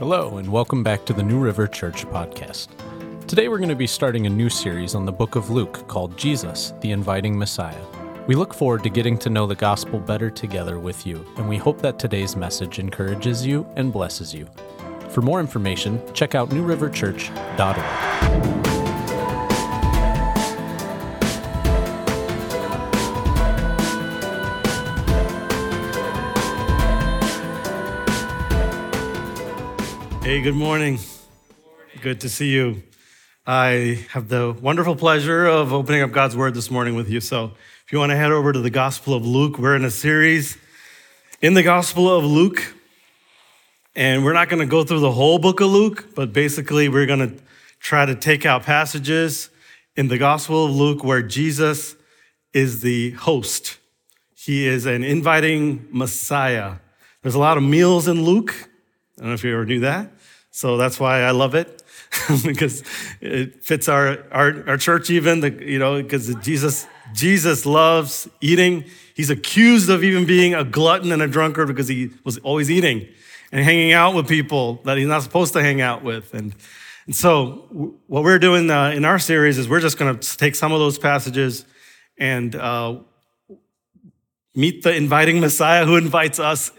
Hello, and welcome back to the New River Church podcast. Today we're going to be starting a new series on the book of Luke called Jesus, the Inviting Messiah. We look forward to getting to know the gospel better together with you, and we hope that today's message encourages you and blesses you. For more information, check out newriverchurch.org. Hey, good morning. Good to see you. I have the wonderful pleasure of opening up God's Word this morning with you. So, if you want to head over to the Gospel of Luke, we're in a series in the Gospel of Luke. And we're not going to go through the whole book of Luke, but basically, we're going to try to take out passages in the Gospel of Luke where Jesus is the host. He is an inviting Messiah. There's a lot of meals in Luke. I don't know if you ever knew that. So that's why I love it because it fits our, our, our church even, the, you know, because Jesus, Jesus loves eating. He's accused of even being a glutton and a drunkard because he was always eating and hanging out with people that he's not supposed to hang out with. And, and so what we're doing uh, in our series is we're just going to take some of those passages and uh, meet the inviting Messiah who invites us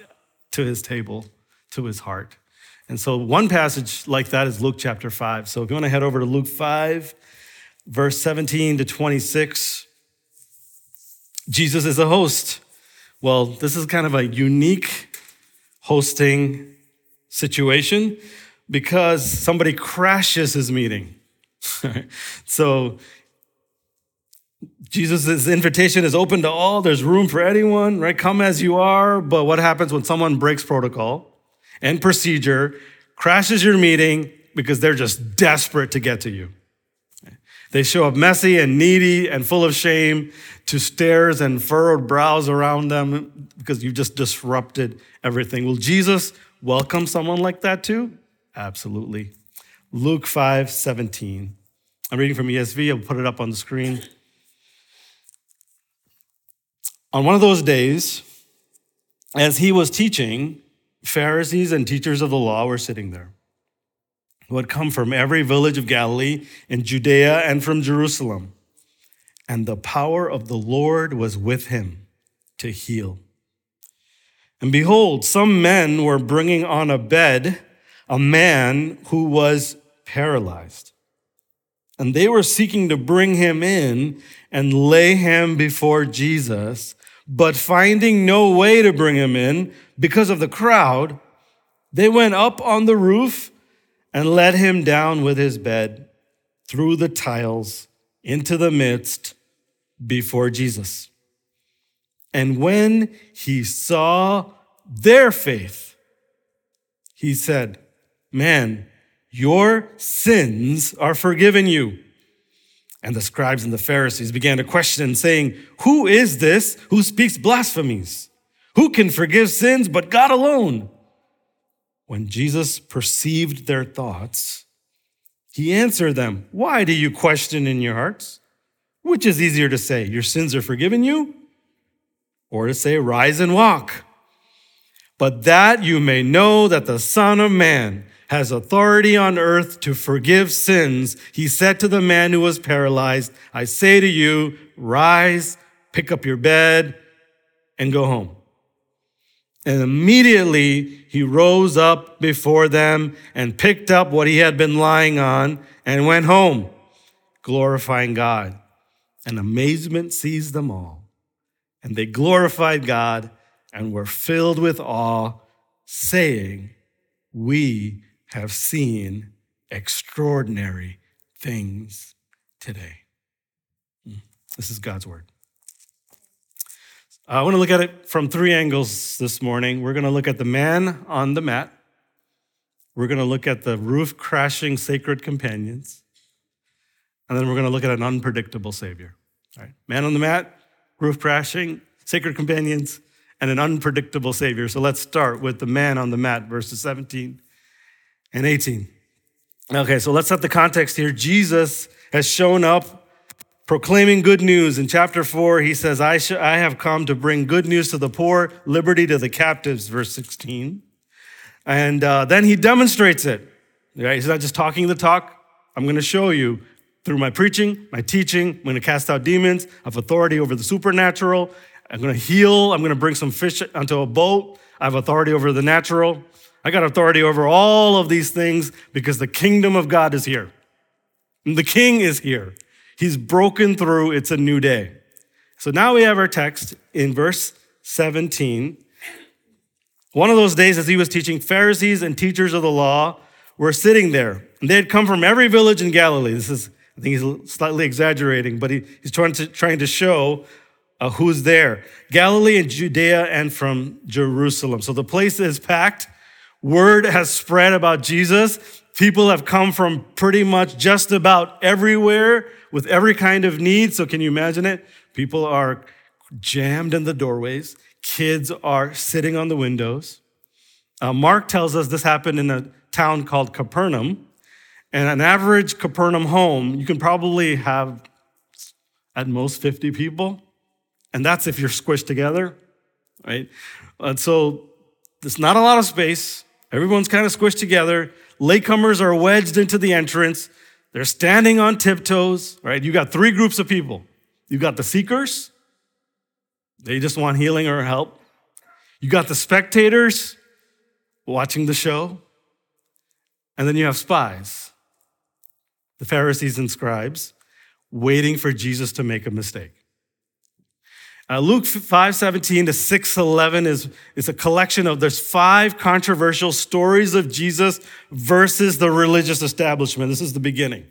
to his table, to his heart. And so one passage like that is Luke chapter 5. So if you want to head over to Luke 5, verse 17 to 26, Jesus is a host. Well, this is kind of a unique hosting situation because somebody crashes his meeting. so Jesus' invitation is open to all. There's room for anyone, right? Come as you are. But what happens when someone breaks protocol? And procedure, crashes your meeting because they're just desperate to get to you. They show up messy and needy and full of shame to stares and furrowed brows around them because you've just disrupted everything. Will Jesus welcome someone like that too? Absolutely. Luke 5 17. I'm reading from ESV, I'll put it up on the screen. On one of those days, as he was teaching, Pharisees and teachers of the law were sitting there, who had come from every village of Galilee and Judea and from Jerusalem. And the power of the Lord was with him to heal. And behold, some men were bringing on a bed a man who was paralyzed. And they were seeking to bring him in and lay him before Jesus. But finding no way to bring him in because of the crowd, they went up on the roof and let him down with his bed through the tiles into the midst before Jesus. And when he saw their faith, he said, Man, your sins are forgiven you. And the scribes and the Pharisees began to question, saying, Who is this who speaks blasphemies? Who can forgive sins but God alone? When Jesus perceived their thoughts, he answered them, Why do you question in your hearts? Which is easier to say, Your sins are forgiven you? Or to say, Rise and walk? But that you may know that the Son of Man has authority on earth to forgive sins, he said to the man who was paralyzed, I say to you, rise, pick up your bed, and go home. And immediately he rose up before them and picked up what he had been lying on and went home, glorifying God. And amazement seized them all. And they glorified God and were filled with awe, saying, We have seen extraordinary things today. Hmm. This is God's word. I want to look at it from three angles this morning. We're going to look at the man on the mat. We're going to look at the roof crashing sacred companions. And then we're going to look at an unpredictable Savior. All right. Man on the mat, roof crashing, sacred companions, and an unpredictable Savior. So let's start with the man on the mat, verses 17 and 18. Okay, so let's set the context here. Jesus has shown up proclaiming good news. In chapter 4, he says, I, sh- I have come to bring good news to the poor, liberty to the captives, verse 16. And uh, then he demonstrates it. Right? He's not just talking the talk. I'm going to show you through my preaching, my teaching. I'm going to cast out demons. I have authority over the supernatural. I'm going to heal. I'm going to bring some fish onto a boat. I have authority over the natural. I got authority over all of these things because the kingdom of God is here. The king is here. He's broken through. It's a new day. So now we have our text in verse 17. One of those days, as he was teaching, Pharisees and teachers of the law were sitting there. And they had come from every village in Galilee. This is, I think he's slightly exaggerating, but he, he's trying to, trying to show uh, who's there Galilee and Judea and from Jerusalem. So the place is packed. Word has spread about Jesus. People have come from pretty much just about everywhere with every kind of need. So can you imagine it? People are jammed in the doorways. Kids are sitting on the windows. Uh, Mark tells us this happened in a town called Capernaum. And an average Capernaum home, you can probably have at most 50 people. And that's if you're squished together, right? And so there's not a lot of space. Everyone's kind of squished together. Latecomers are wedged into the entrance. They're standing on tiptoes, right? You got three groups of people. You got the seekers, they just want healing or help. You got the spectators watching the show. And then you have spies, the Pharisees and scribes, waiting for Jesus to make a mistake. Uh, Luke 5:17 to 6:11 is, is a collection of there's five controversial stories of Jesus versus the religious establishment. This is the beginning.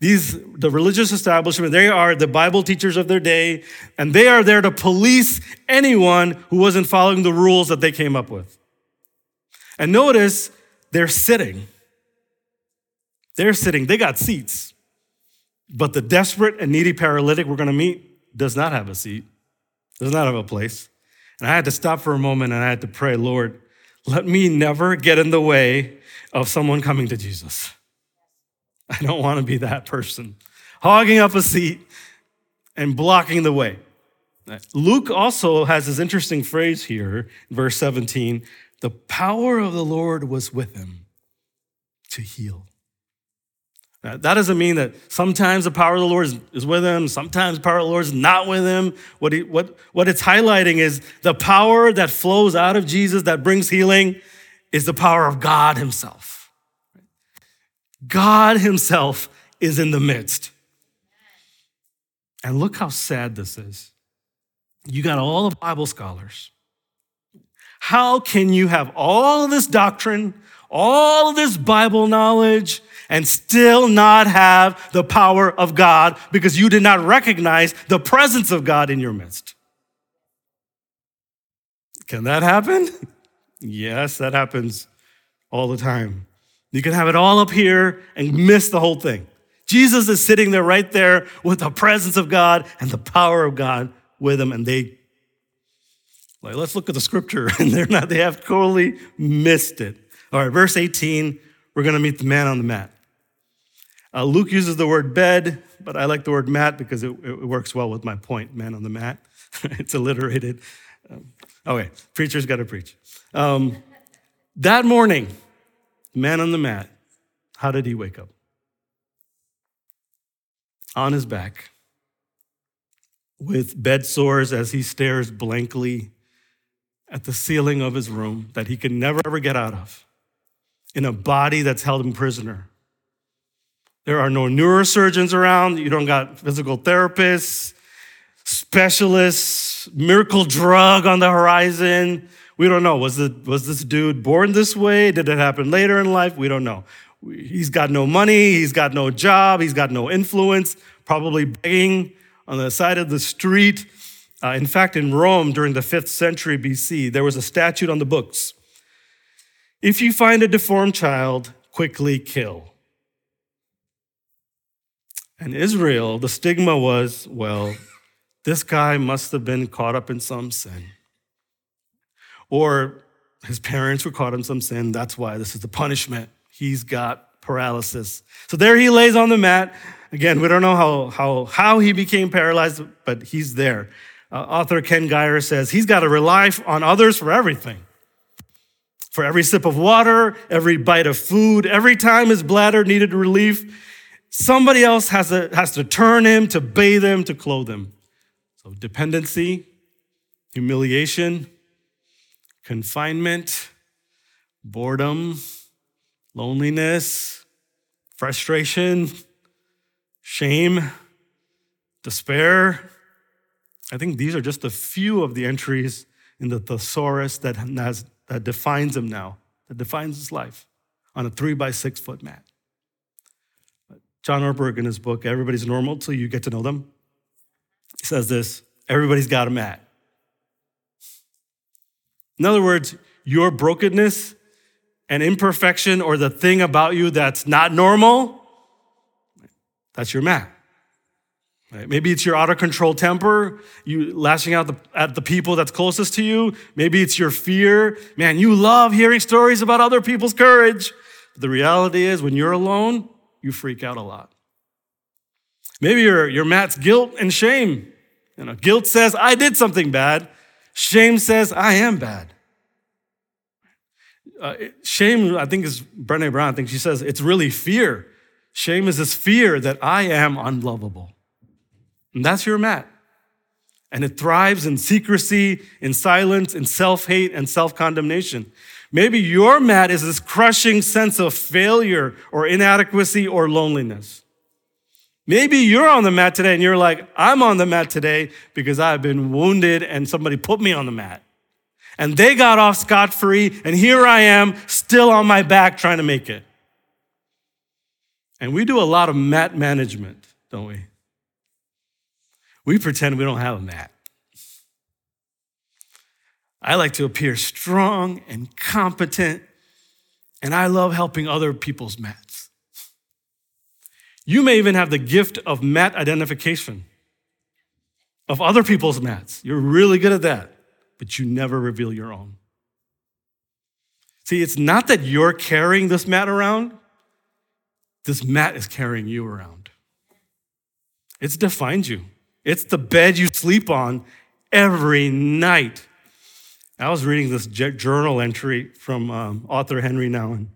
These the religious establishment, they are the Bible teachers of their day, and they are there to police anyone who wasn't following the rules that they came up with. And notice they're sitting. They're sitting, they got seats. But the desperate and needy paralytic we're going to meet does not have a seat, does not have a place. And I had to stop for a moment and I had to pray, Lord, let me never get in the way of someone coming to Jesus. I don't want to be that person, hogging up a seat and blocking the way. Luke also has this interesting phrase here, verse 17 the power of the Lord was with him to heal. Uh, that doesn't mean that sometimes the power of the Lord is, is with him, sometimes the power of the Lord is not with him. What, he, what, what it's highlighting is the power that flows out of Jesus that brings healing is the power of God Himself. God Himself is in the midst. And look how sad this is. You got all the Bible scholars. How can you have all of this doctrine, all of this Bible knowledge, and still not have the power of God because you did not recognize the presence of God in your midst. Can that happen? Yes, that happens all the time. You can have it all up here and miss the whole thing. Jesus is sitting there right there with the presence of God and the power of God with him, and they like, let's look at the scripture, and they're not, they have totally missed it. All right, verse 18, we're gonna meet the man on the mat. Uh, Luke uses the word bed, but I like the word mat because it, it works well with my point, man on the mat. it's alliterated. Um, okay, preacher's got to preach. Um, that morning, man on the mat, how did he wake up? On his back, with bed sores as he stares blankly at the ceiling of his room that he can never ever get out of, in a body that's held him prisoner there are no neurosurgeons around. You don't got physical therapists, specialists, miracle drug on the horizon. We don't know. Was, the, was this dude born this way? Did it happen later in life? We don't know. He's got no money. He's got no job. He's got no influence, probably begging on the side of the street. Uh, in fact, in Rome during the fifth century BC, there was a statute on the books. If you find a deformed child, quickly kill. And Israel, the stigma was, well, this guy must have been caught up in some sin. Or his parents were caught in some sin. That's why this is the punishment. He's got paralysis. So there he lays on the mat. Again, we don't know how, how, how he became paralyzed, but he's there. Uh, author Ken Gire says he's got to rely on others for everything. For every sip of water, every bite of food, every time his bladder needed relief, somebody else has to, has to turn him, to bathe him, to clothe him. So dependency, humiliation, confinement, boredom, loneliness, frustration, shame, despair. I think these are just a few of the entries in the thesaurus that, has, that defines him now, that defines his life on a three by six foot mat. John Ortberg in his book, Everybody's Normal Till You Get to Know Them, says this everybody's got a mat. In other words, your brokenness and imperfection or the thing about you that's not normal, that's your mat. Right? Maybe it's your out of control temper, you lashing out the, at the people that's closest to you. Maybe it's your fear. Man, you love hearing stories about other people's courage. But the reality is, when you're alone, you freak out a lot. Maybe your, your mat's guilt and shame. You know, guilt says, I did something bad. Shame says, I am bad. Uh, shame, I think, is Brene Brown. I think she says it's really fear. Shame is this fear that I am unlovable. And that's your mat. And it thrives in secrecy, in silence, in self hate, and self condemnation. Maybe your mat is this crushing sense of failure or inadequacy or loneliness. Maybe you're on the mat today and you're like, I'm on the mat today because I've been wounded and somebody put me on the mat. And they got off scot free, and here I am still on my back trying to make it. And we do a lot of mat management, don't we? We pretend we don't have a mat. I like to appear strong and competent, and I love helping other people's mats. You may even have the gift of mat identification of other people's mats. You're really good at that, but you never reveal your own. See, it's not that you're carrying this mat around, this mat is carrying you around. It's defined you. It's the bed you sleep on every night. I was reading this journal entry from um, author Henry Nouwen.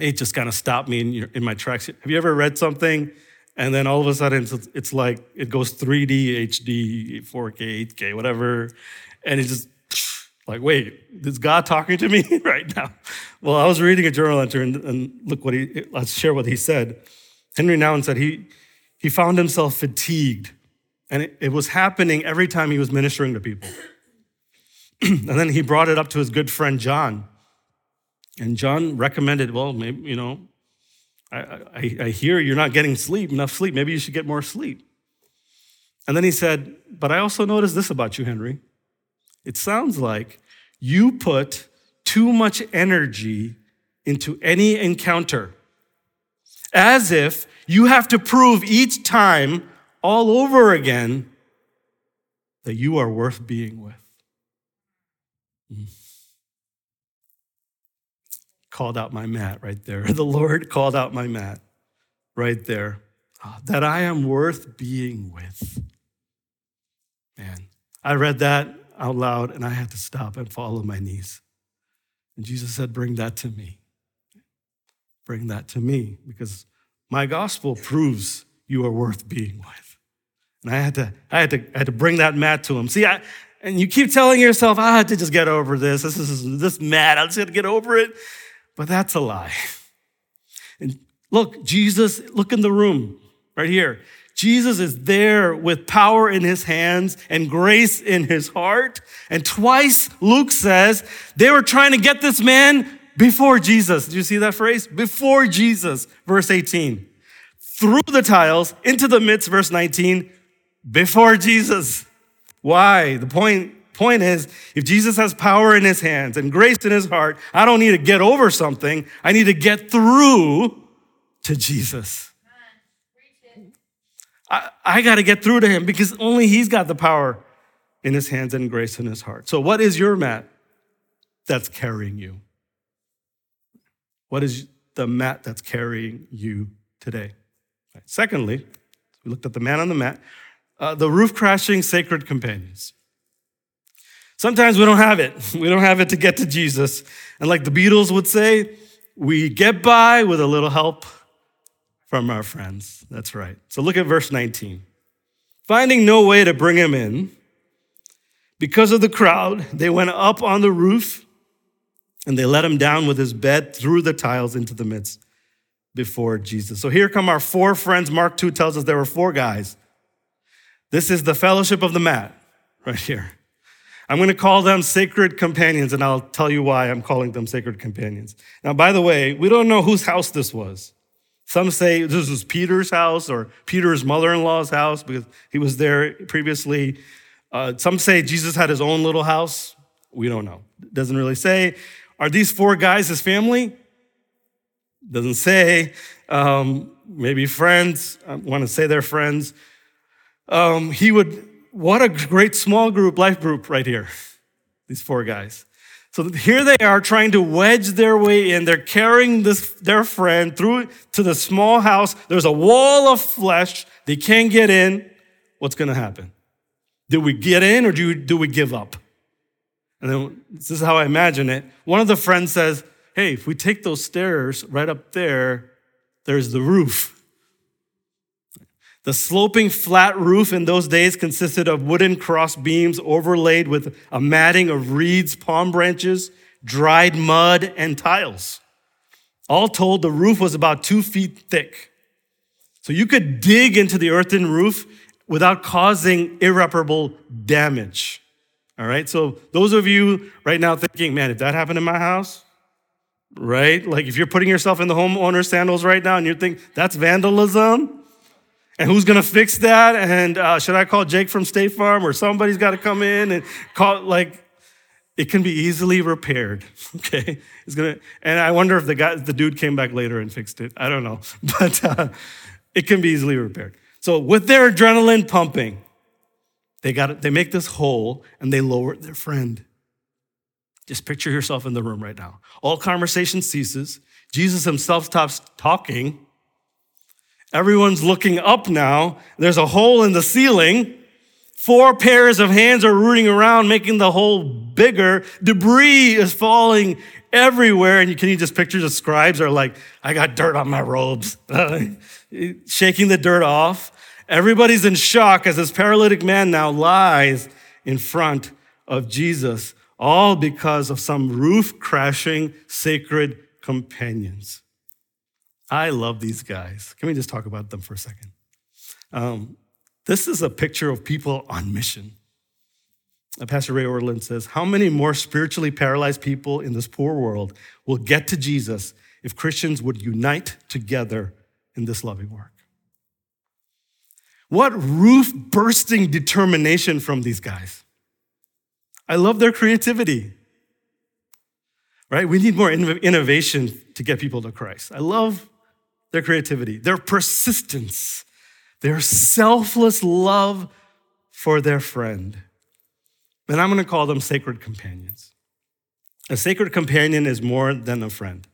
It just kind of stopped me in, your, in, my tracks. Have you ever read something and then all of a sudden it's, it's like it goes 3D, HD, 4K, 8K, whatever, and it's just like, wait, is God talking to me right now? Well, I was reading a journal entry and, and look what he, let's share what he said. Henry Nouwen said he, he found himself fatigued and it, it was happening every time he was ministering to people. and then he brought it up to his good friend John. And John recommended, well, maybe, you know, I, I, I hear you're not getting sleep, enough sleep. Maybe you should get more sleep. And then he said, but I also noticed this about you, Henry. It sounds like you put too much energy into any encounter, as if you have to prove each time all over again that you are worth being with. Mm. Called out my mat right there. The Lord called out my mat right there. Ah, that I am worth being with. Man, I read that out loud and I had to stop and fall on my knees. And Jesus said, Bring that to me. Bring that to me because my gospel proves you are worth being with. And I had to, I had to, I had to bring that mat to him. See, I, and you keep telling yourself, I had to just get over this. This is this mad. I just had to get over it. But that's a lie. And look, Jesus, look in the room right here. Jesus is there with power in his hands and grace in his heart. And twice Luke says they were trying to get this man before Jesus. Do you see that phrase? Before Jesus, verse 18. Through the tiles, into the midst, verse 19, before Jesus. Why? The point, point is if Jesus has power in his hands and grace in his heart, I don't need to get over something. I need to get through to Jesus. I, I got to get through to him because only he's got the power in his hands and grace in his heart. So, what is your mat that's carrying you? What is the mat that's carrying you today? Secondly, we looked at the man on the mat uh, the roof crashing sacred companions. Sometimes we don't have it. We don't have it to get to Jesus. And like the Beatles would say, we get by with a little help from our friends. That's right. So look at verse 19. Finding no way to bring him in, because of the crowd, they went up on the roof and they let him down with his bed through the tiles into the midst before Jesus. So here come our four friends. Mark 2 tells us there were four guys. This is the fellowship of the mat right here. I'm going to call them sacred companions, and I'll tell you why I'm calling them sacred companions. Now, by the way, we don't know whose house this was. Some say this was Peter's house or Peter's mother in law's house because he was there previously. Uh, some say Jesus had his own little house. We don't know. It doesn't really say. Are these four guys his family? Doesn't say. Um, maybe friends. I want to say they're friends. Um, he would what a great small group, life group right here. These four guys. So here they are trying to wedge their way in. They're carrying this, their friend through to the small house. There's a wall of flesh. They can't get in. What's going to happen? Do we get in or do we, do we give up? And then this is how I imagine it. One of the friends says, Hey, if we take those stairs right up there, there's the roof. The sloping flat roof in those days consisted of wooden cross beams overlaid with a matting of reeds, palm branches, dried mud, and tiles. All told, the roof was about two feet thick. So you could dig into the earthen roof without causing irreparable damage. All right, so those of you right now thinking, man, if that happened in my house, right? Like if you're putting yourself in the homeowner's sandals right now and you think that's vandalism, and who's to fix that? And uh, should I call Jake from State Farm or somebody's got to come in and call, like, it can be easily repaired. Okay. It's to, and I wonder if the guy, the dude came back later and fixed it. I don't know, but uh, it can be easily repaired. So with their adrenaline pumping, they got it, they make this hole and they lower their friend. Just picture yourself in the room right now. All conversation ceases. Jesus himself stops talking Everyone's looking up now. There's a hole in the ceiling. Four pairs of hands are rooting around, making the hole bigger. Debris is falling everywhere. And can you just picture the scribes are like, I got dirt on my robes, shaking the dirt off. Everybody's in shock as this paralytic man now lies in front of Jesus, all because of some roof crashing sacred companions. I love these guys. Can we just talk about them for a second? Um, this is a picture of people on mission. Uh, Pastor Ray Ortlund says, How many more spiritually paralyzed people in this poor world will get to Jesus if Christians would unite together in this loving work? What roof bursting determination from these guys. I love their creativity. Right? We need more innovation to get people to Christ. I love their creativity, their persistence, their selfless love for their friend. And I'm going to call them sacred companions. A sacred companion is more than a friend.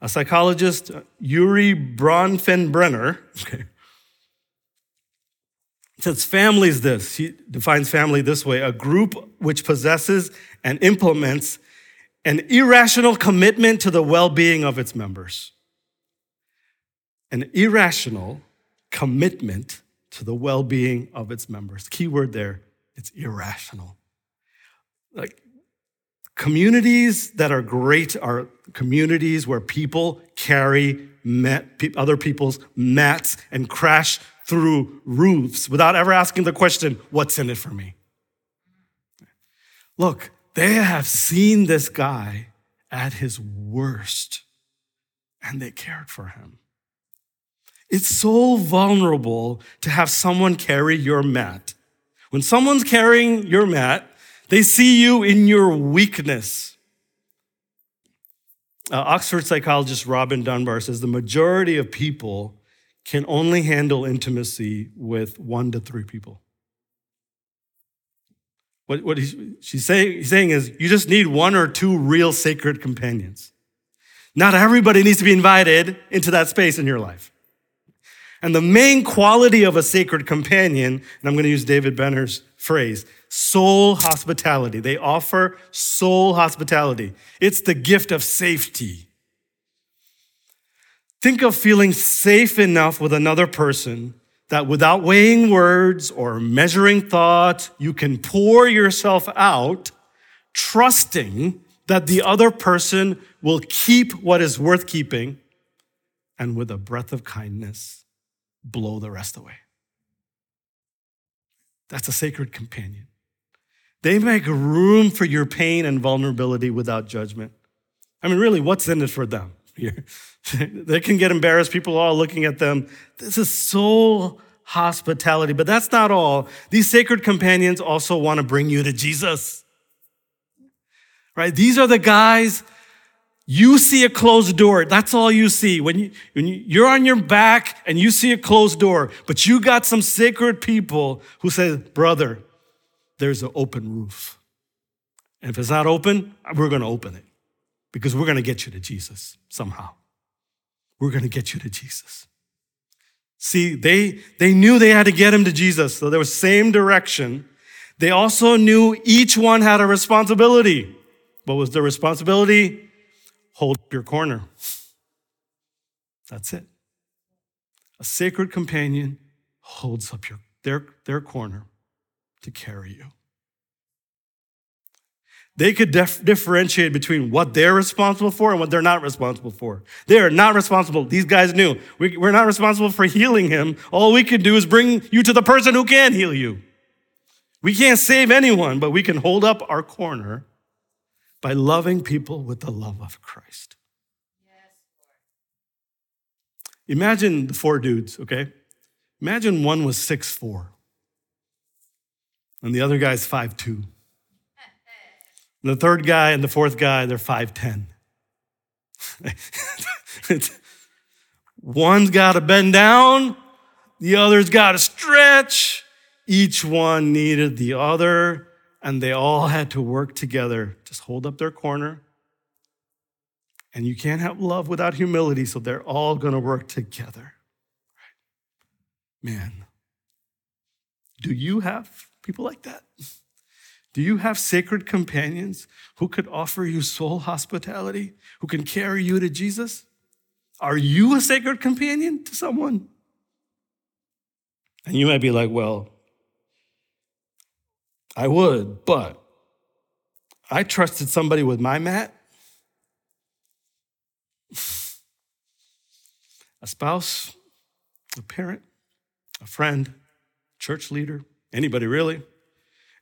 A psychologist, Urie Bronfenbrenner, okay, says family is this. He defines family this way a group which possesses and implements an irrational commitment to the well being of its members an irrational commitment to the well being of its members. Key word there, it's irrational. Like communities that are great are communities where people carry mat, other people's mats and crash through roofs without ever asking the question, What's in it for me? Look, they have seen this guy at his worst and they cared for him. It's so vulnerable to have someone carry your mat. When someone's carrying your mat, they see you in your weakness. Uh, Oxford psychologist Robin Dunbar says the majority of people can only handle intimacy with one to three people. What, what she's saying, he's saying is you just need one or two real sacred companions. Not everybody needs to be invited into that space in your life. And the main quality of a sacred companion, and I'm going to use David Benner's phrase, soul hospitality. They offer soul hospitality. It's the gift of safety. Think of feeling safe enough with another person that without weighing words or measuring thought, you can pour yourself out, trusting that the other person will keep what is worth keeping, and with a breath of kindness, blow the rest away. That's a sacred companion. They make room for your pain and vulnerability without judgment. I mean, really, what's in it for them? They can get embarrassed, people are all looking at them. This is soul hospitality, but that's not all. These sacred companions also want to bring you to Jesus. Right? These are the guys you see a closed door. That's all you see. When, you, when you're on your back and you see a closed door, but you got some sacred people who say, brother, there's an open roof. And if it's not open, we're going to open it because we're going to get you to Jesus somehow. We're going to get you to Jesus. See, they, they knew they had to get him to Jesus, so there was same direction. They also knew each one had a responsibility. What was the responsibility? Hold up your corner. That's it. A sacred companion holds up your, their, their corner to carry you. They could dif- differentiate between what they're responsible for and what they're not responsible for. They are not responsible. These guys knew. We, we're not responsible for healing him. All we can do is bring you to the person who can heal you. We can't save anyone, but we can hold up our corner by loving people with the love of Christ. Imagine the four dudes, okay? Imagine one was six four, and the other guy's five two. And the third guy and the fourth guy, they're 5'10. One's got to bend down, the other's got to stretch. Each one needed the other and they all had to work together. Just hold up their corner. And you can't have love without humility, so they're all going to work together. Man, do you have people like that? Do you have sacred companions who could offer you soul hospitality, who can carry you to Jesus? Are you a sacred companion to someone? And you might be like, well, I would, but I trusted somebody with my mat. A spouse, a parent, a friend, church leader, anybody really.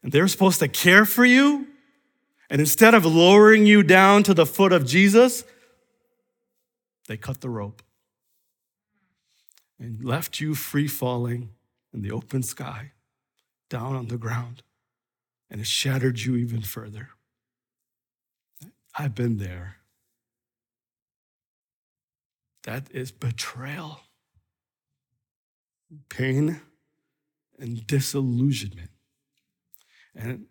And they're supposed to care for you. And instead of lowering you down to the foot of Jesus, they cut the rope and left you free falling in the open sky, down on the ground and it shattered you even further. I've been there. That is betrayal, pain, and disillusionment. And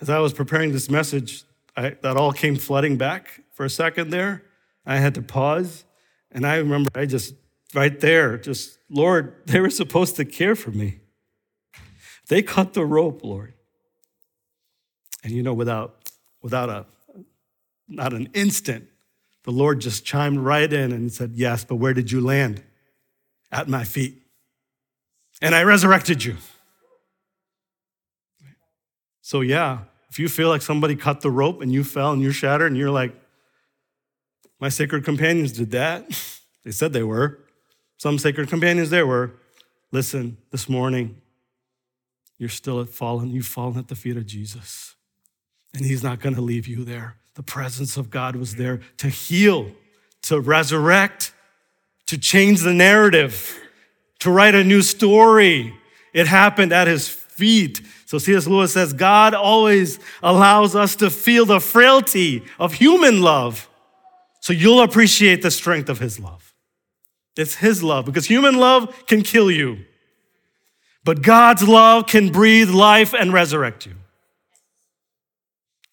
as I was preparing this message, I, that all came flooding back for a second there. I had to pause. And I remember I just, right there, just, Lord, they were supposed to care for me. They cut the rope, Lord. And you know, without, without a, not an instant, the Lord just chimed right in and said, Yes, but where did you land? At my feet. And I resurrected you. So, yeah, if you feel like somebody cut the rope and you fell and you're shattered and you're like, my sacred companions did that. they said they were. Some sacred companions there were. Listen, this morning, you're still at fallen, you've fallen at the feet of Jesus. And He's not going to leave you there. The presence of God was there to heal, to resurrect, to change the narrative, to write a new story. It happened at His feet. So C.S. Lewis says God always allows us to feel the frailty of human love. So you'll appreciate the strength of His love. It's His love because human love can kill you. But God's love can breathe life and resurrect you.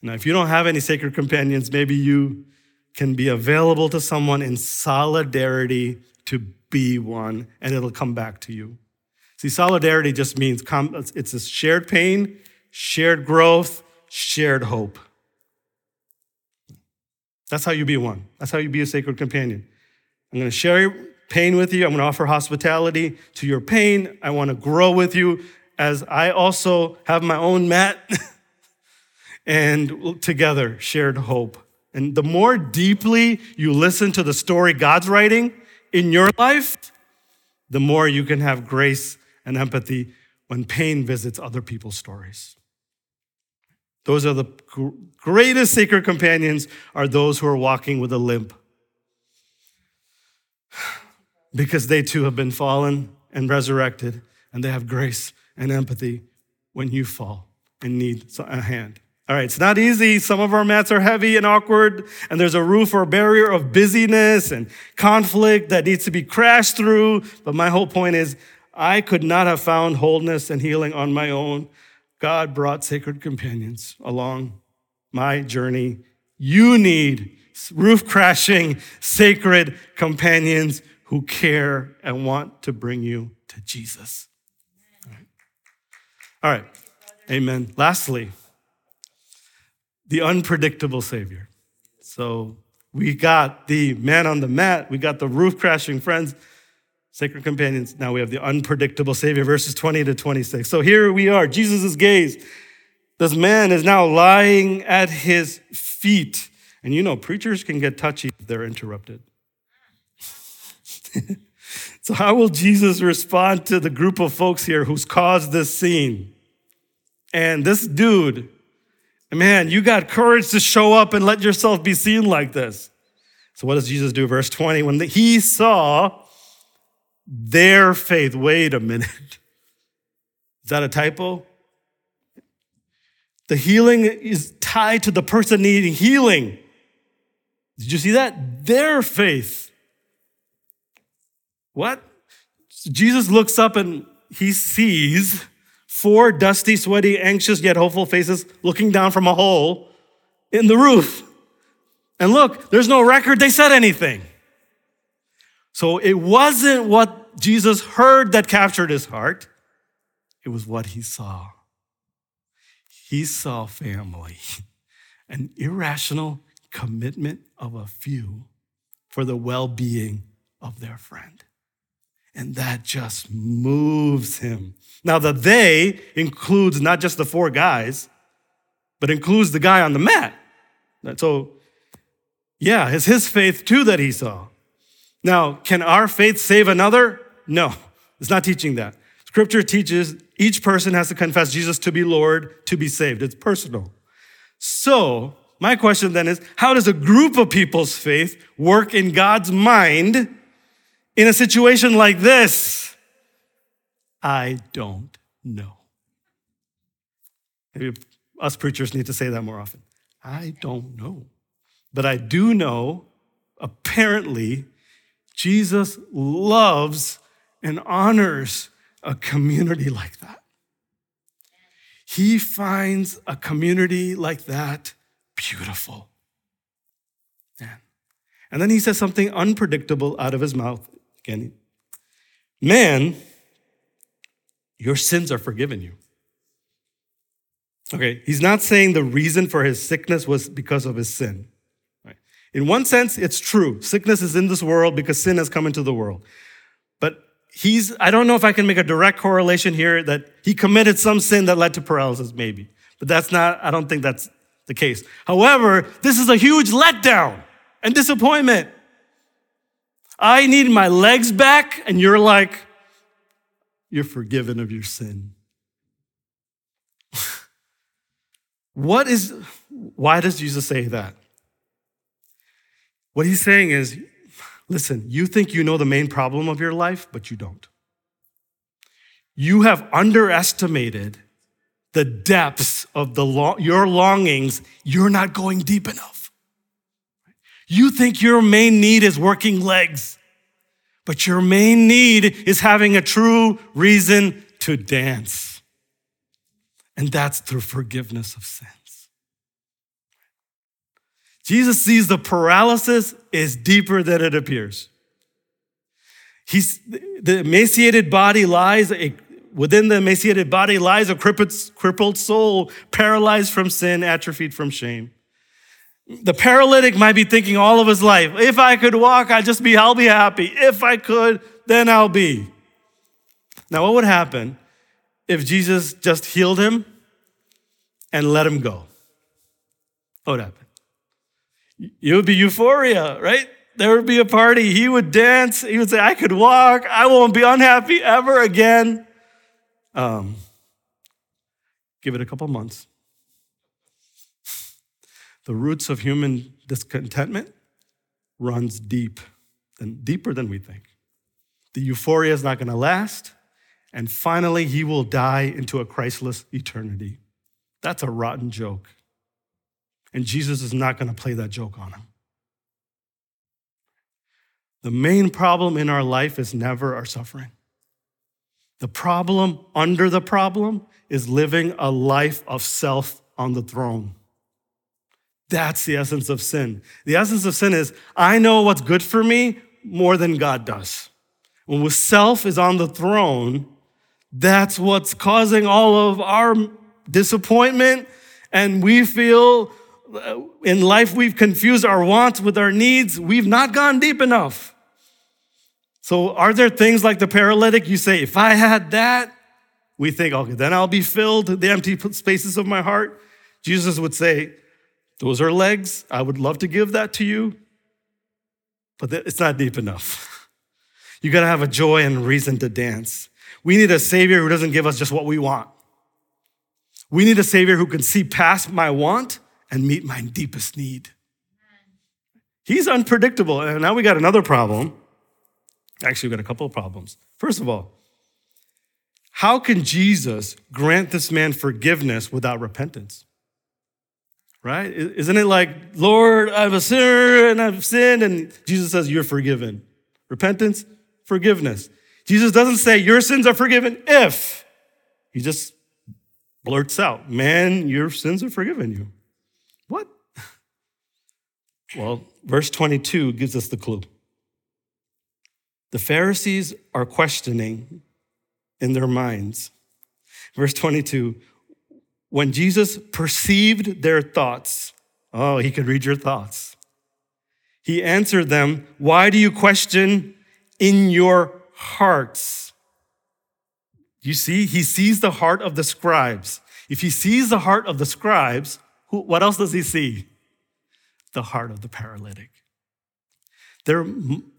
Now, if you don't have any sacred companions, maybe you can be available to someone in solidarity to be one, and it'll come back to you. See, solidarity just means it's a shared pain, shared growth, shared hope. That's how you be one. That's how you be a sacred companion. I'm going to share pain with you. I'm going to offer hospitality to your pain. I want to grow with you as I also have my own mat and together shared hope. And the more deeply you listen to the story God's writing in your life, the more you can have grace and empathy when pain visits other people's stories. Those are the greatest sacred companions are those who are walking with a limp. Because they too have been fallen and resurrected, and they have grace and empathy when you fall and need a hand. All right, it's not easy. Some of our mats are heavy and awkward, and there's a roof or barrier of busyness and conflict that needs to be crashed through. But my whole point is, I could not have found wholeness and healing on my own. God brought sacred companions along my journey. You need roof crashing, sacred companions who care and want to bring you to Jesus. All right. All right. Amen. Lastly, the unpredictable Savior. So we got the man on the mat, we got the roof crashing friends, sacred companions. Now we have the unpredictable Savior, verses 20 to 26. So here we are, Jesus' gaze. This man is now lying at his feet. And you know, preachers can get touchy if they're interrupted. so, how will Jesus respond to the group of folks here who's caused this scene? And this dude, man, you got courage to show up and let yourself be seen like this. So, what does Jesus do? Verse 20, when he saw their faith, wait a minute. Is that a typo? The healing is tied to the person needing healing. Did you see that? Their faith. What? Jesus looks up and he sees four dusty, sweaty, anxious, yet hopeful faces looking down from a hole in the roof. And look, there's no record they said anything. So it wasn't what Jesus heard that captured his heart, it was what he saw. He saw family, an irrational commitment of a few for the well being of their friend. And that just moves him. Now, the they includes not just the four guys, but includes the guy on the mat. So, yeah, it's his faith too that he saw. Now, can our faith save another? No, it's not teaching that. Scripture teaches each person has to confess Jesus to be Lord to be saved. It's personal. So, my question then is how does a group of people's faith work in God's mind in a situation like this? I don't know. Maybe us preachers need to say that more often. I don't know. But I do know, apparently, Jesus loves and honors a community like that. He finds a community like that beautiful. Man. And then he says something unpredictable out of his mouth. Again, man, your sins are forgiven you. Okay, he's not saying the reason for his sickness was because of his sin. In one sense, it's true. Sickness is in this world because sin has come into the world. But he's, I don't know if I can make a direct correlation here that he committed some sin that led to paralysis, maybe. But that's not, I don't think that's the case. However, this is a huge letdown and disappointment. I need my legs back, and you're like, you're forgiven of your sin. what is, why does Jesus say that? What he's saying is, listen, you think you know the main problem of your life, but you don't. You have underestimated the depths of the lo- your longings, you're not going deep enough. You think your main need is working legs, but your main need is having a true reason to dance. And that's through forgiveness of sins. Jesus sees the paralysis is deeper than it appears. He's, the emaciated body lies a within the emaciated body lies a crippled soul, paralyzed from sin, atrophied from shame. The paralytic might be thinking all of his life, if I could walk, I'd just be, I'll be happy. If I could, then I'll be. Now, what would happen if Jesus just healed him and let him go? What would happen? It would be euphoria, right? There would be a party. He would dance. He would say, I could walk. I won't be unhappy ever again. Um, give it a couple months. The roots of human discontentment runs deep, and deeper than we think. The euphoria is not going to last, and finally, he will die into a Christless eternity. That's a rotten joke. And Jesus is not going to play that joke on him. The main problem in our life is never our suffering. The problem under the problem is living a life of self on the throne. That's the essence of sin. The essence of sin is I know what's good for me more than God does. When self is on the throne, that's what's causing all of our disappointment. And we feel uh, in life we've confused our wants with our needs. We've not gone deep enough. So, are there things like the paralytic you say, if I had that, we think, okay, then I'll be filled, the empty spaces of my heart? Jesus would say, those are legs. I would love to give that to you, but it's not deep enough. You got to have a joy and reason to dance. We need a Savior who doesn't give us just what we want. We need a Savior who can see past my want and meet my deepest need. He's unpredictable. And now we got another problem. Actually, we got a couple of problems. First of all, how can Jesus grant this man forgiveness without repentance? Right? Isn't it like, Lord, I'm a sinner and I've sinned, and Jesus says, You're forgiven. Repentance, forgiveness. Jesus doesn't say, Your sins are forgiven if. He just blurts out, Man, your sins are forgiven you. What? Well, verse 22 gives us the clue. The Pharisees are questioning in their minds. Verse 22 when Jesus perceived their thoughts, oh, he could read your thoughts. He answered them, Why do you question in your hearts? You see, he sees the heart of the scribes. If he sees the heart of the scribes, who, what else does he see? The heart of the paralytic. There,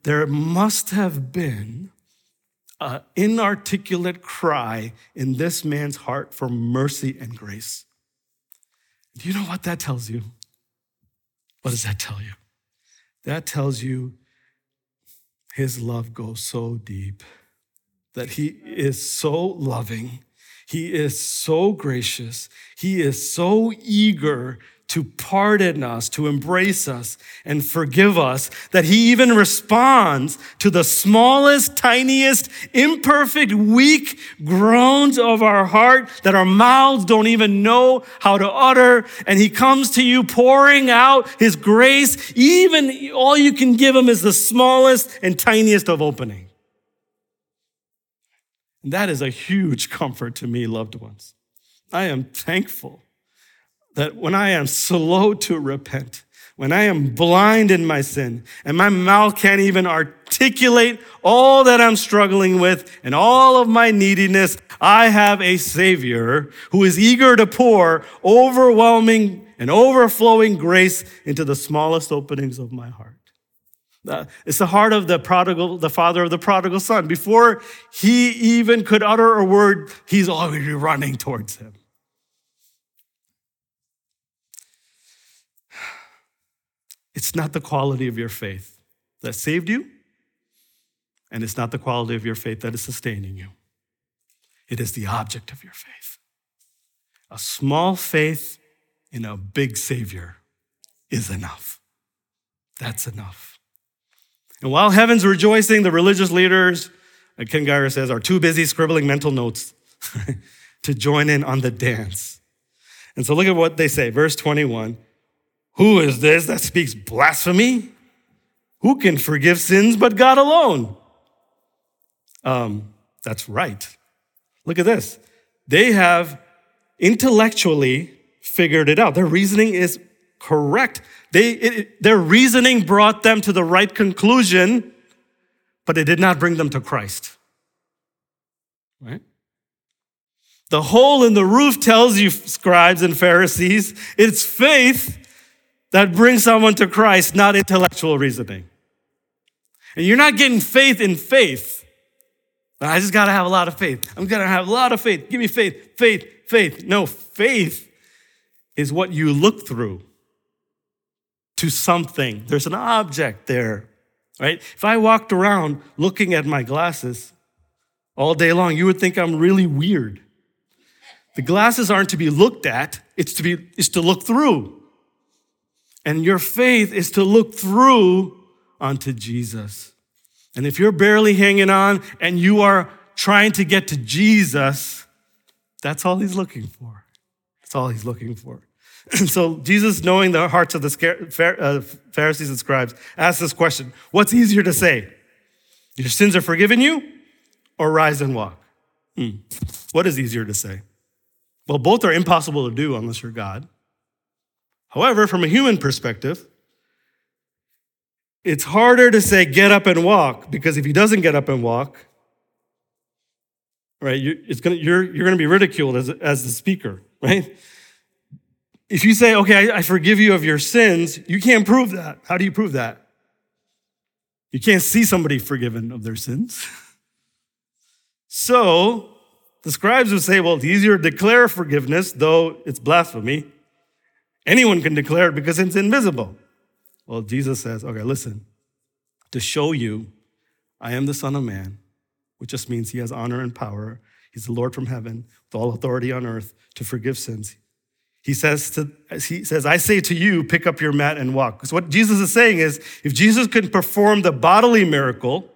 there must have been an inarticulate cry in this man's heart for mercy and grace. Do you know what that tells you? What does that tell you? That tells you his love goes so deep, that he is so loving, he is so gracious, he is so eager to pardon us, to embrace us, and forgive us, that He even responds to the smallest, tiniest, imperfect, weak groans of our heart that our mouths don't even know how to utter. And He comes to you pouring out His grace. Even all you can give Him is the smallest and tiniest of opening. That is a huge comfort to me, loved ones. I am thankful that when I am slow to repent, when I am blind in my sin, and my mouth can't even articulate all that I'm struggling with and all of my neediness, I have a Savior who is eager to pour overwhelming and overflowing grace into the smallest openings of my heart. It's the heart of the prodigal, the father of the prodigal son. Before he even could utter a word, he's already running towards him. It's not the quality of your faith that saved you, and it's not the quality of your faith that is sustaining you. It is the object of your faith. A small faith in a big Savior is enough. That's enough. And while heaven's rejoicing, the religious leaders, like Ken Gire says, are too busy scribbling mental notes to join in on the dance. And so look at what they say. Verse 21 who is this that speaks blasphemy? Who can forgive sins but God alone? Um, that's right. Look at this. They have intellectually figured it out. Their reasoning is correct. They, it, their reasoning brought them to the right conclusion, but it did not bring them to Christ. Right? The hole in the roof tells you, scribes and Pharisees, it's faith that brings someone to Christ, not intellectual reasoning. And you're not getting faith in faith. I just got to have a lot of faith. I'm to have a lot of faith. Give me faith, faith, faith. No, faith is what you look through to something. There's an object there, right? If I walked around looking at my glasses all day long, you would think I'm really weird. The glasses aren't to be looked at, it's to be it's to look through. And your faith is to look through onto Jesus. And if you're barely hanging on and you are trying to get to Jesus, that's all he's looking for. That's all he's looking for. And so Jesus, knowing the hearts of the uh, Pharisees and scribes, asked this question What's easier to say? Your sins are forgiven you, or rise and walk? Hmm. What is easier to say? Well, both are impossible to do unless you're God. However, from a human perspective, it's harder to say get up and walk because if he doesn't get up and walk, right, you, it's gonna, you're, you're going to be ridiculed as, as the speaker, right? If you say, okay, I, I forgive you of your sins, you can't prove that. How do you prove that? You can't see somebody forgiven of their sins. so the scribes would say, well, it's easier to declare forgiveness, though it's blasphemy. Anyone can declare it because it's invisible. Well, Jesus says, okay, listen, to show you I am the Son of Man, which just means he has honor and power. He's the Lord from heaven with all authority on earth to forgive sins. He says, to, he says, I say to you, pick up your mat and walk. Because what Jesus is saying is, if Jesus can perform the bodily miracle,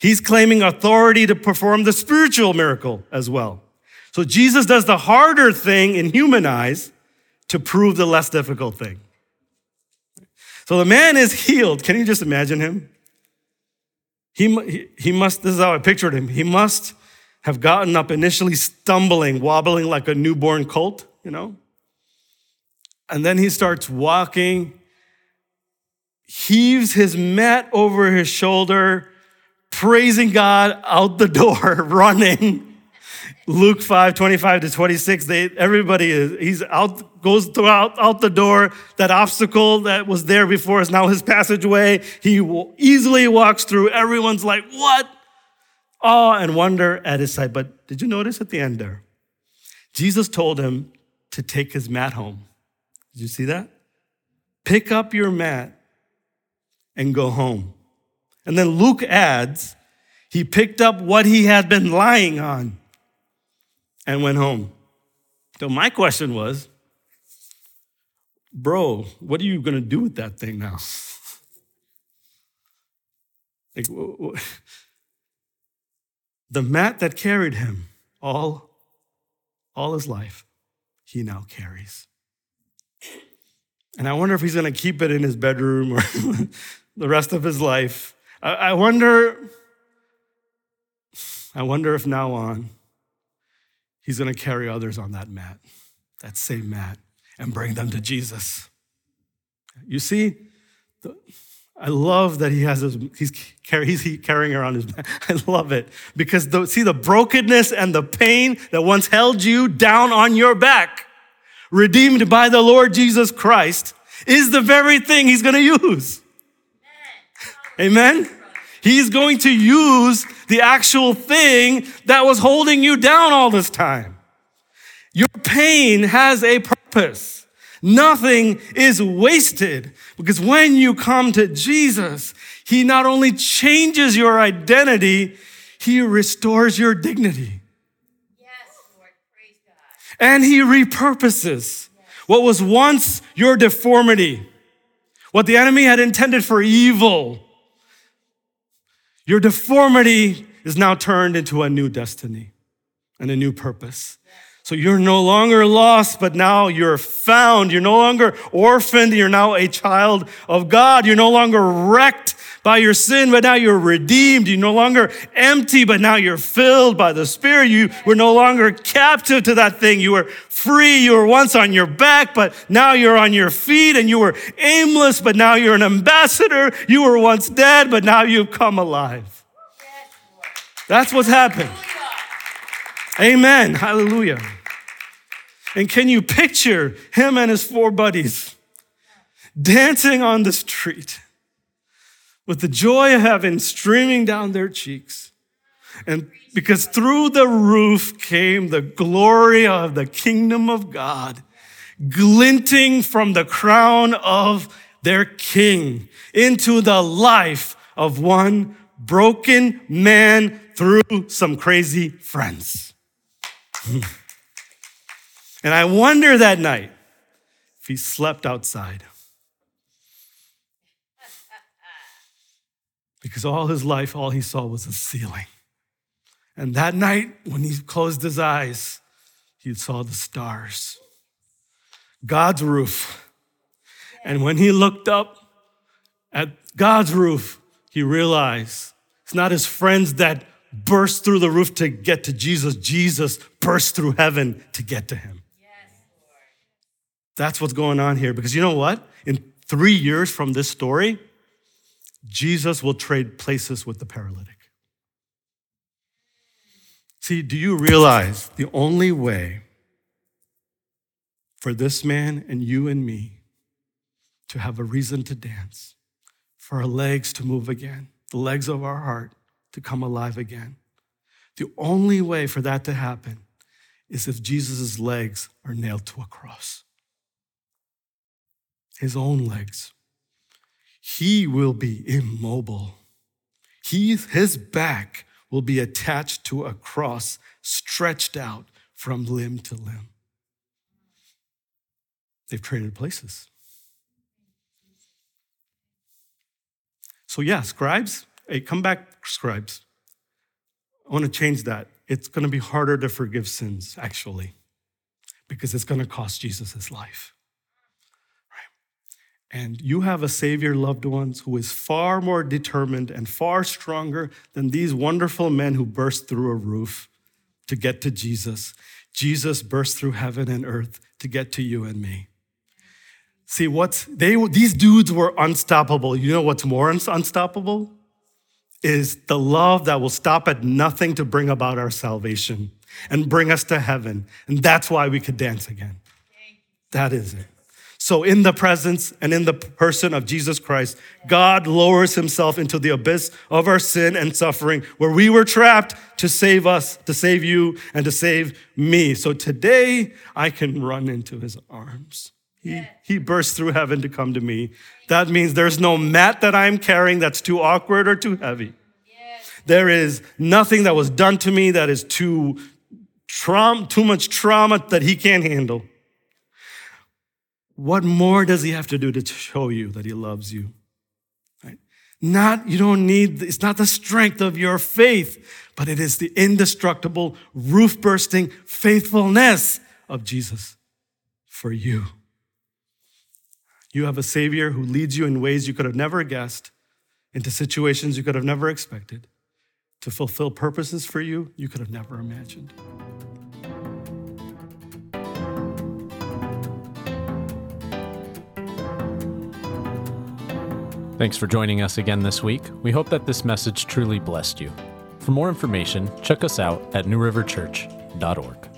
he's claiming authority to perform the spiritual miracle as well. So Jesus does the harder thing in human eyes to prove the less difficult thing. So the man is healed. Can you just imagine him? He, he must, this is how I pictured him. He must have gotten up initially stumbling, wobbling like a newborn colt, you know? And then he starts walking, heaves his mat over his shoulder, praising God out the door, running. Luke 5, 25 to 26, they, everybody is, he's out, goes throughout, out the door. That obstacle that was there before is now his passageway. He easily walks through. Everyone's like, what? Awe and wonder at his sight. But did you notice at the end there? Jesus told him to take his mat home. Did you see that? Pick up your mat and go home. And then Luke adds, he picked up what he had been lying on and went home. So my question was, bro, what are you going to do with that thing now? like, the mat that carried him all, all his life, he now carries. And I wonder if he's going to keep it in his bedroom or the rest of his life. I, I wonder, I wonder if now on, He's going to carry others on that mat, that same mat, and bring them to Jesus. You see, the, I love that he has his, he's, he's carrying around his mat. I love it because the, see the brokenness and the pain that once held you down on your back, redeemed by the Lord Jesus Christ, is the very thing he's going to use. Amen. He's going to use the actual thing that was holding you down all this time. Your pain has a purpose. Nothing is wasted because when you come to Jesus, He not only changes your identity, He restores your dignity. Yes, Lord. Praise God. And He repurposes what was once your deformity, what the enemy had intended for evil your deformity is now turned into a new destiny and a new purpose. So you're no longer lost, but now you're found. You're no longer orphaned. You're now a child of God. You're no longer wrecked by your sin, but now you're redeemed. You're no longer empty, but now you're filled by the Spirit. You were no longer captive to that thing. You were free. You were once on your back, but now you're on your feet and you were aimless, but now you're an ambassador. You were once dead, but now you've come alive. That's what's happened. Amen. Hallelujah. And can you picture him and his four buddies dancing on the street with the joy of heaven streaming down their cheeks? And because through the roof came the glory of the kingdom of God, glinting from the crown of their king into the life of one broken man through some crazy friends. and I wonder that night if he slept outside. Because all his life, all he saw was a ceiling. And that night, when he closed his eyes, he saw the stars, God's roof. And when he looked up at God's roof, he realized it's not his friends that burst through the roof to get to Jesus. Jesus burst through heaven to get to him. That's what's going on here. Because you know what? In three years from this story, Jesus will trade places with the paralytic. See, do you realize the only way for this man and you and me to have a reason to dance, for our legs to move again, the legs of our heart, to come alive again. The only way for that to happen is if Jesus' legs are nailed to a cross. His own legs. He will be immobile. He, his back will be attached to a cross stretched out from limb to limb. They've traded places. So, yeah, scribes, Hey, come back, scribes. I want to change that. It's going to be harder to forgive sins, actually, because it's going to cost Jesus his life. And you have a Savior, loved ones, who is far more determined and far stronger than these wonderful men who burst through a roof to get to Jesus. Jesus burst through heaven and earth to get to you and me. See, what's they these dudes were unstoppable. You know what's more unstoppable? is the love that will stop at nothing to bring about our salvation and bring us to heaven. And that's why we could dance again. That is it. So, in the presence and in the person of Jesus Christ, God lowers himself into the abyss of our sin and suffering where we were trapped to save us, to save you, and to save me. So today, I can run into his arms. He, he burst through heaven to come to me. That means there's no mat that I'm carrying that's too awkward or too heavy. There is nothing that was done to me that is too trauma, too much trauma that he can't handle. What more does he have to do to show you that he loves you? Right? Not, you don't need, it's not the strength of your faith, but it is the indestructible, roof bursting faithfulness of Jesus for you. You have a Savior who leads you in ways you could have never guessed, into situations you could have never expected, to fulfill purposes for you you could have never imagined. Thanks for joining us again this week. We hope that this message truly blessed you. For more information, check us out at newriverchurch.org.